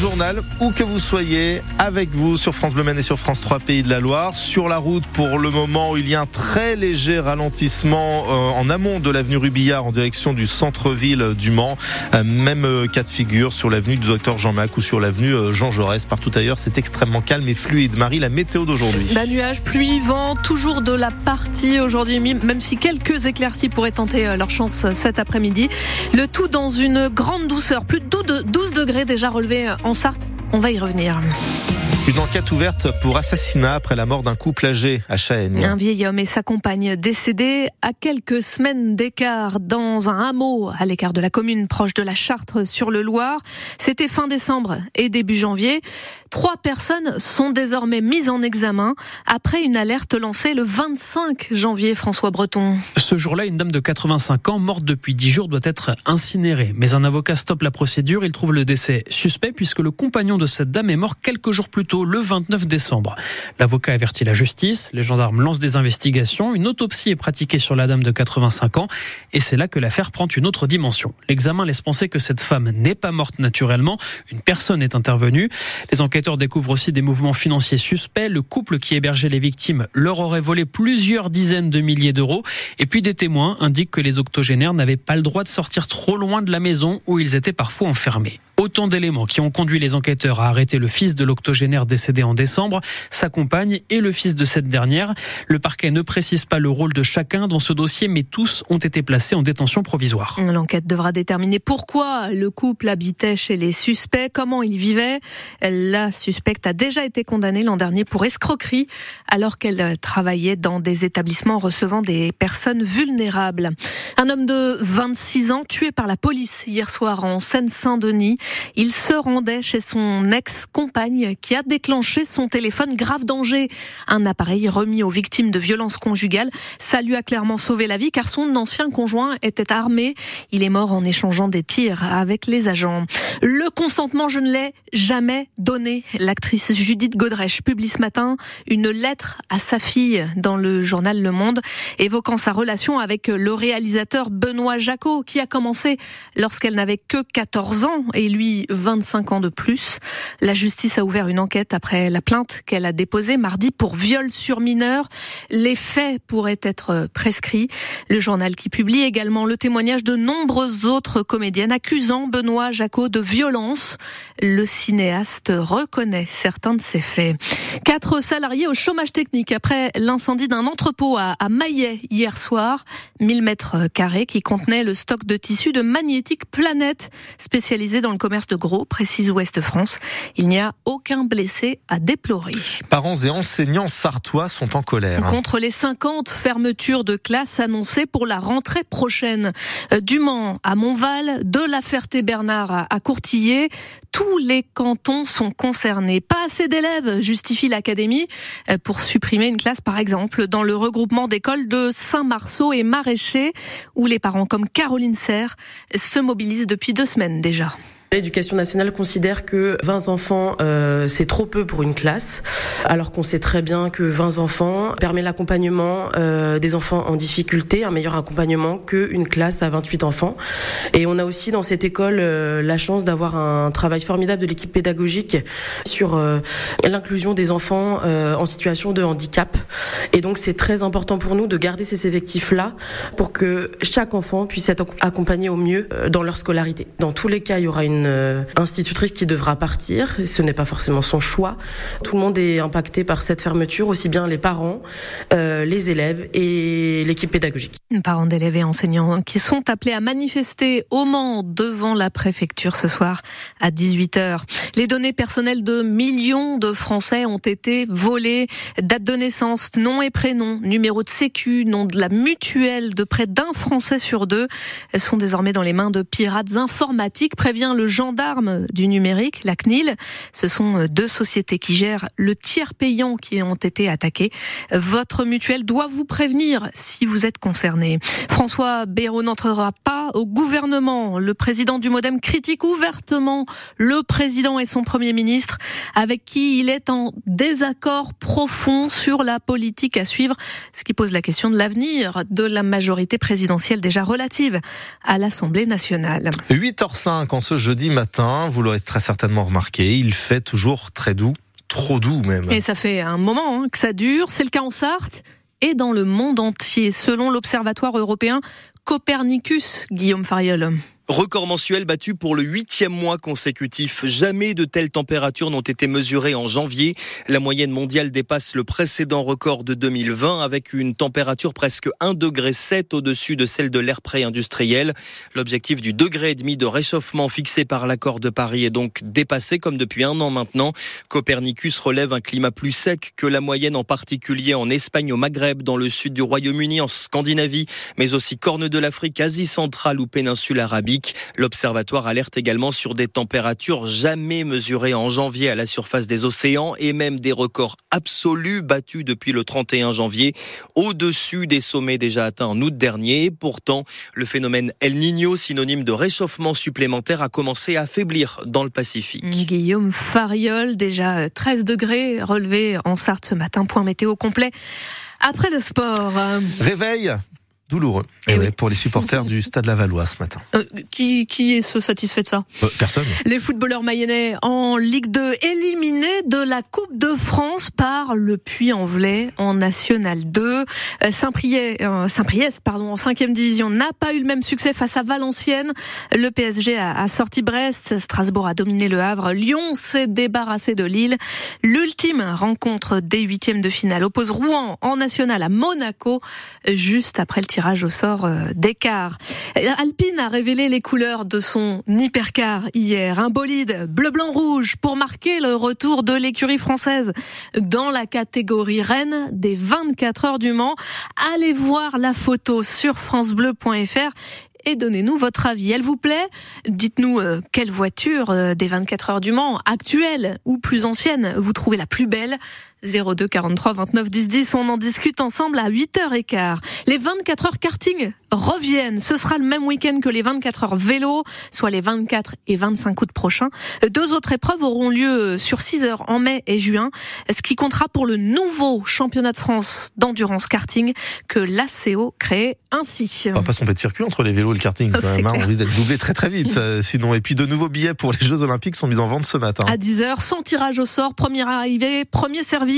journal, où que vous soyez, avec vous sur France Bleu Maine et sur France 3 Pays de la Loire. Sur la route, pour le moment, il y a un très léger ralentissement euh, en amont de l'avenue Rubillard en direction du centre-ville du Mans. Euh, même euh, cas de figure sur l'avenue du docteur Jean-Mac ou sur l'avenue Jean Jaurès. Partout ailleurs, c'est extrêmement calme et fluide. Marie, la météo d'aujourd'hui. Bah, nuages, pluie, vent, toujours de la partie aujourd'hui, même si quelques éclaircies pourraient tenter leur chance cet après-midi. Le tout dans une grande douceur, plus de 12 degrés déjà relevés en On va y revenir. Une enquête ouverte pour assassinat après la mort d'un couple âgé à Chahaigne. Un vieil homme et sa compagne décédés à quelques semaines d'écart dans un hameau à l'écart de la commune proche de la Chartre sur le Loir. C'était fin décembre et début janvier. Trois personnes sont désormais mises en examen après une alerte lancée le 25 janvier, François Breton. Ce jour-là, une dame de 85 ans, morte depuis 10 jours, doit être incinérée. Mais un avocat stoppe la procédure. Il trouve le décès suspect puisque le compagnon de cette dame est mort quelques jours plus tôt, le 29 décembre. L'avocat avertit la justice. Les gendarmes lancent des investigations. Une autopsie est pratiquée sur la dame de 85 ans. Et c'est là que l'affaire prend une autre dimension. L'examen laisse penser que cette femme n'est pas morte naturellement. Une personne est intervenue. Les enquêteurs découvrent aussi des mouvements financiers suspects. Le couple qui hébergeait les victimes leur aurait volé plusieurs dizaines de milliers d'euros. Et puis des témoins indiquent que les octogénaires n'avaient pas le droit de sortir trop loin de la maison où ils étaient parfois enfermés. Autant d'éléments qui ont conduit les enquêteurs à arrêter le fils de l'octogénaire décédé en décembre, sa compagne et le fils de cette dernière. Le parquet ne précise pas le rôle de chacun dans ce dossier, mais tous ont été placés en détention provisoire. L'enquête devra déterminer pourquoi le couple habitait chez les suspects, comment ils vivaient. La suspecte a déjà été condamnée l'an dernier pour escroquerie alors qu'elle travaillait dans des établissements recevant des personnes vulnérables. Un homme de 26 ans tué par la police hier soir en Seine-Saint-Denis. Il se rendait chez son ex-compagne qui a déclenché son téléphone grave danger. Un appareil remis aux victimes de violences conjugales. Ça lui a clairement sauvé la vie car son ancien conjoint était armé. Il est mort en échangeant des tirs avec les agents. Le consentement, je ne l'ai jamais donné. L'actrice Judith Godrèche publie ce matin une lettre à sa fille dans le journal Le Monde évoquant sa relation avec le réalisateur Benoît Jacot qui a commencé lorsqu'elle n'avait que 14 ans et lui 25 ans de plus. La justice a ouvert une enquête après la plainte qu'elle a déposée mardi pour viol sur mineur. Les faits pourraient être prescrits. Le journal qui publie également le témoignage de nombreuses autres comédiennes accusant Benoît Jacot de violence. Le cinéaste reconnaît certains de ces faits. Quatre salariés au chômage technique après l'incendie d'un entrepôt à, Maillet hier soir. 1000 mètres carrés qui contenait le stock de tissus de Magnétique Planète spécialisé dans le commerce de gros, précise Ouest France. Il n'y a aucun blessé à déplorer. Parents et enseignants sartois sont en colère. Contre les 50 fermetures de classes annoncées pour la rentrée prochaine. Euh, du Mans à Montval, de la Ferté-Bernard à Tous les cantons sont concernés. Pas assez d'élèves, justifie l'Académie, euh, pour supprimer une classe par exemple dans le regroupement d'écoles de Saint-Marceau et Maraîcher, où les parents comme Caroline Serre se mobilisent depuis deux semaines déjà. L'éducation nationale considère que 20 enfants, euh, c'est trop peu pour une classe, alors qu'on sait très bien que 20 enfants permet l'accompagnement euh, des enfants en difficulté, un meilleur accompagnement qu'une classe à 28 enfants. Et on a aussi dans cette école euh, la chance d'avoir un travail formidable de l'équipe pédagogique sur l'inclusion des enfants en situation de handicap. Et donc c'est très important pour nous de garder ces effectifs-là pour que chaque enfant puisse être accompagné au mieux dans leur scolarité. Dans tous les cas, il y aura une euh, institutrice qui devra partir. Ce n'est pas forcément son choix. Tout le monde est impacté par cette fermeture, aussi bien les parents, euh, les élèves et l'équipe pédagogique. Parents d'élèves et enseignants qui sont appelés à manifester au Mans devant la préfecture ce soir à 18h. Les données personnelles de millions de Français ont été volées. Date de naissance, nom et prénom, numéro de sécu, nom de la mutuelle de près d'un Français sur deux. Elles sont désormais dans les mains de pirates informatiques, prévient le gendarme du numérique, la CNIL. Ce sont euh, deux sociétés qui gèrent le tiers payant qui ont été attaqués. Votre mutuelle doit vous prévenir si vous êtes concerné. François Bayrou n'entrera pas au gouvernement. Le président du Modem critique ouvertement le président et son premier ministre avec qui il est en désaccord profond sur la politique à suivre, ce qui pose la question de l'avenir de la majorité présidentielle déjà relative à l'Assemblée nationale. 8h05 en ce jeudi matin, vous l'aurez très certainement remarqué, il fait toujours très doux, trop doux même. Et ça fait un moment hein, que ça dure, c'est le cas en Sarthe et dans le monde entier, selon l'Observatoire européen Copernicus, Guillaume Fariol. Record mensuel battu pour le huitième mois consécutif. Jamais de telles températures n'ont été mesurées en janvier. La moyenne mondiale dépasse le précédent record de 2020 avec une température presque 1 degré 7 au-dessus de celle de l'ère pré-industriel. L'objectif du degré et demi de réchauffement fixé par l'accord de Paris est donc dépassé comme depuis un an maintenant. Copernicus relève un climat plus sec que la moyenne en particulier en Espagne, au Maghreb, dans le sud du Royaume-Uni, en Scandinavie, mais aussi Corne de l'Afrique, Asie centrale ou péninsule arabique. L'observatoire alerte également sur des températures jamais mesurées en janvier à la surface des océans et même des records absolus battus depuis le 31 janvier, au-dessus des sommets déjà atteints en août dernier. Pourtant, le phénomène El Niño, synonyme de réchauffement supplémentaire, a commencé à affaiblir dans le Pacifique. Guillaume Fariol, déjà 13 degrés relevés en Sarthe ce matin. Point météo complet. Après le sport. Réveil douloureux. Et, eh oui. pour les supporters du Stade Lavallois ce matin. Euh, qui, qui est ce satisfait de ça? Euh, Personne. Les footballeurs mayennais en Ligue 2 éliminés de la Coupe de France par le Puy-en-Velay en National 2. Euh, Saint-Priest, euh, Saint-Priest, pardon, en 5 division n'a pas eu le même succès face à Valenciennes. Le PSG a, a sorti Brest, Strasbourg a dominé le Havre, Lyon s'est débarrassé de Lille. L'ultime rencontre des huitièmes de finale oppose Rouen en National à Monaco juste après le tir au sort euh, d'écart. Alpine a révélé les couleurs de son hypercar hier. Un bolide bleu-blanc-rouge pour marquer le retour de l'écurie française dans la catégorie reine des 24 heures du Mans. Allez voir la photo sur francebleu.fr et donnez-nous votre avis. Elle vous plaît? Dites-nous euh, quelle voiture euh, des 24 heures du Mans, actuelle ou plus ancienne, vous trouvez la plus belle? 02 43 29 10 10. On en discute ensemble à 8h15. Les 24 heures karting reviennent. Ce sera le même week-end que les 24 heures vélo, soit les 24 et 25 août prochains. Deux autres épreuves auront lieu sur 6 heures en mai et juin, ce qui comptera pour le nouveau championnat de France d'endurance karting que l'ACO crée ainsi. On va pas se tromper de circuit entre les vélos et le karting. Quand même, hein. On risque d'être doublé très très vite. sinon, et puis de nouveaux billets pour les Jeux Olympiques sont mis en vente ce matin. À 10 heures, sans tirage au sort, première arrivée, premier servi,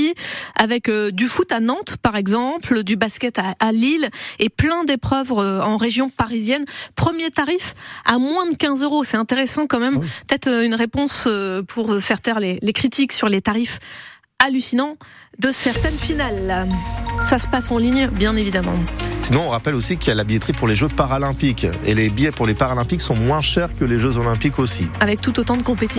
avec euh, du foot à Nantes par exemple, du basket à, à Lille et plein d'épreuves euh, en région parisienne. Premier tarif à moins de 15 euros. C'est intéressant quand même. Peut-être euh, une réponse pour faire taire les, les critiques sur les tarifs hallucinants de certaines finales. Ça se passe en ligne, bien évidemment. Sinon, on rappelle aussi qu'il y a la billetterie pour les Jeux paralympiques. Et les billets pour les paralympiques sont moins chers que les Jeux olympiques aussi. Avec tout autant de compétitions.